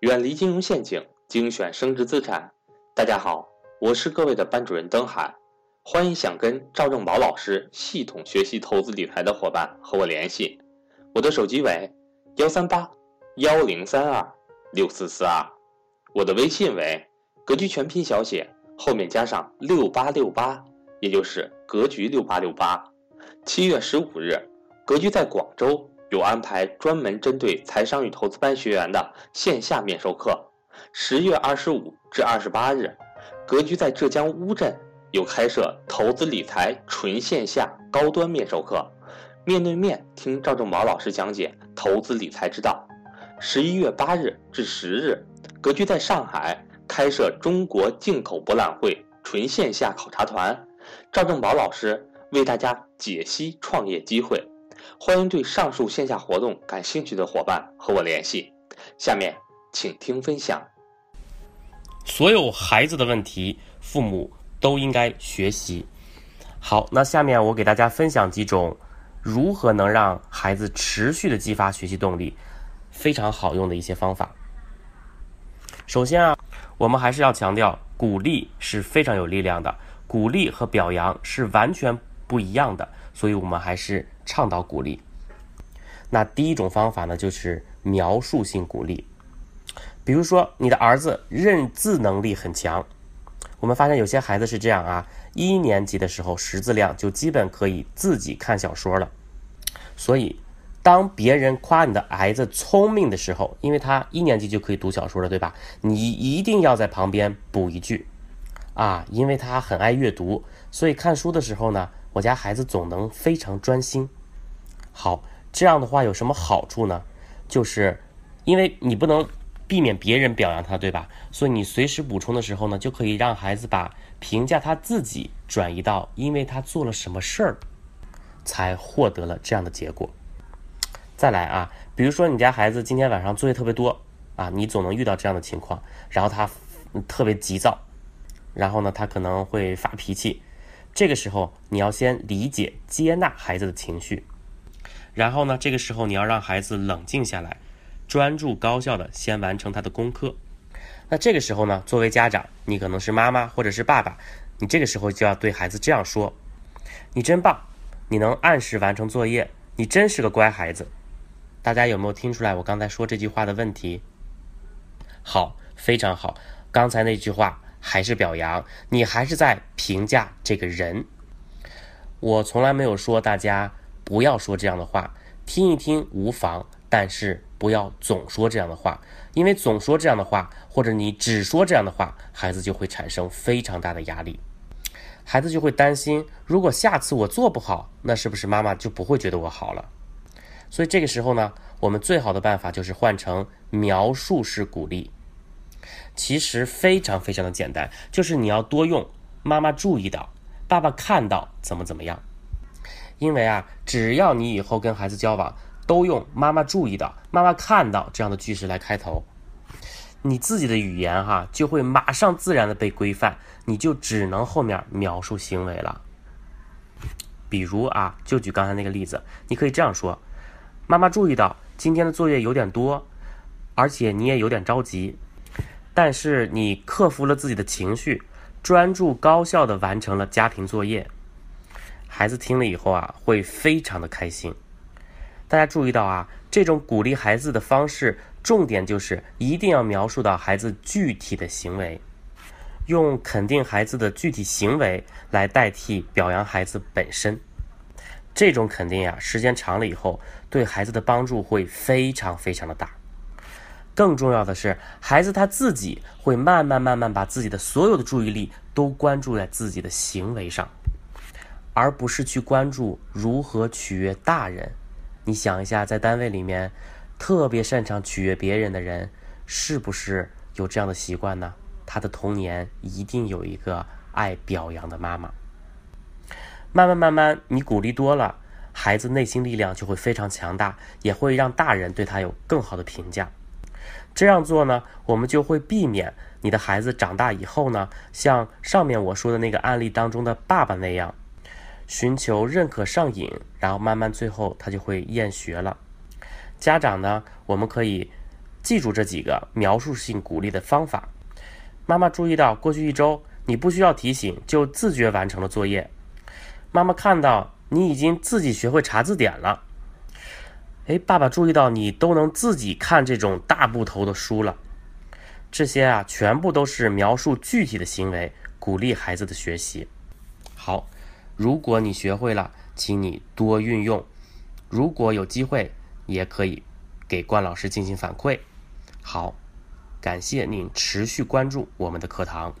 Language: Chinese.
远离金融陷阱，精选升值资产。大家好，我是各位的班主任登海，欢迎想跟赵正宝老师系统学习投资理财的伙伴和我联系，我的手机为幺三八幺零三二六四四二，我的微信为格局全拼小写后面加上六八六八，也就是格局六八六八。七月十五日，格局在广州。有安排专门针对财商与投资班学员的线下面授课。十月二十五至二十八日，格局在浙江乌镇有开设投资理财纯线下高端面授课，面对面听赵正宝老师讲解投资理财之道。十一月八日至十日，格局在上海开设中国进口博览会纯线下考察团，赵正宝老师为大家解析创业机会。欢迎对上述线下活动感兴趣的伙伴和我联系。下面请听分享。所有孩子的问题，父母都应该学习。好，那下面我给大家分享几种如何能让孩子持续的激发学习动力，非常好用的一些方法。首先啊，我们还是要强调，鼓励是非常有力量的，鼓励和表扬是完全不一样的，所以我们还是。倡导鼓励。那第一种方法呢，就是描述性鼓励。比如说，你的儿子认字能力很强，我们发现有些孩子是这样啊，一年级的时候识字量就基本可以自己看小说了。所以，当别人夸你的孩子聪明的时候，因为他一年级就可以读小说了，对吧？你一定要在旁边补一句啊，因为他很爱阅读，所以看书的时候呢，我家孩子总能非常专心。好，这样的话有什么好处呢？就是，因为你不能避免别人表扬他，对吧？所以你随时补充的时候呢，就可以让孩子把评价他自己转移到因为他做了什么事儿，才获得了这样的结果。再来啊，比如说你家孩子今天晚上作业特别多啊，你总能遇到这样的情况，然后他特别急躁，然后呢，他可能会发脾气。这个时候你要先理解、接纳孩子的情绪。然后呢，这个时候你要让孩子冷静下来，专注高效的先完成他的功课。那这个时候呢，作为家长，你可能是妈妈或者是爸爸，你这个时候就要对孩子这样说：“你真棒，你能按时完成作业，你真是个乖孩子。”大家有没有听出来我刚才说这句话的问题？好，非常好。刚才那句话还是表扬，你还是在评价这个人。我从来没有说大家。不要说这样的话，听一听无妨，但是不要总说这样的话，因为总说这样的话，或者你只说这样的话，孩子就会产生非常大的压力，孩子就会担心，如果下次我做不好，那是不是妈妈就不会觉得我好了？所以这个时候呢，我们最好的办法就是换成描述式鼓励，其实非常非常的简单，就是你要多用妈妈注意到，爸爸看到怎么怎么样。因为啊，只要你以后跟孩子交往，都用“妈妈注意到”“妈妈看到”这样的句式来开头，你自己的语言哈就会马上自然的被规范，你就只能后面描述行为了。比如啊，就举刚才那个例子，你可以这样说：“妈妈注意到今天的作业有点多，而且你也有点着急，但是你克服了自己的情绪，专注高效的完成了家庭作业。”孩子听了以后啊，会非常的开心。大家注意到啊，这种鼓励孩子的方式，重点就是一定要描述到孩子具体的行为，用肯定孩子的具体行为来代替表扬孩子本身。这种肯定呀，时间长了以后，对孩子的帮助会非常非常的大。更重要的是，孩子他自己会慢慢慢慢把自己的所有的注意力都关注在自己的行为上。而不是去关注如何取悦大人。你想一下，在单位里面，特别擅长取悦别人的人，是不是有这样的习惯呢？他的童年一定有一个爱表扬的妈妈。慢慢慢慢，你鼓励多了，孩子内心力量就会非常强大，也会让大人对他有更好的评价。这样做呢，我们就会避免你的孩子长大以后呢，像上面我说的那个案例当中的爸爸那样。寻求认可上瘾，然后慢慢最后他就会厌学了。家长呢，我们可以记住这几个描述性鼓励的方法。妈妈注意到，过去一周你不需要提醒就自觉完成了作业。妈妈看到你已经自己学会查字典了。哎，爸爸注意到你都能自己看这种大部头的书了。这些啊，全部都是描述具体的行为，鼓励孩子的学习。好，如果你学会了，请你多运用。如果有机会，也可以给关老师进行反馈。好，感谢您持续关注我们的课堂。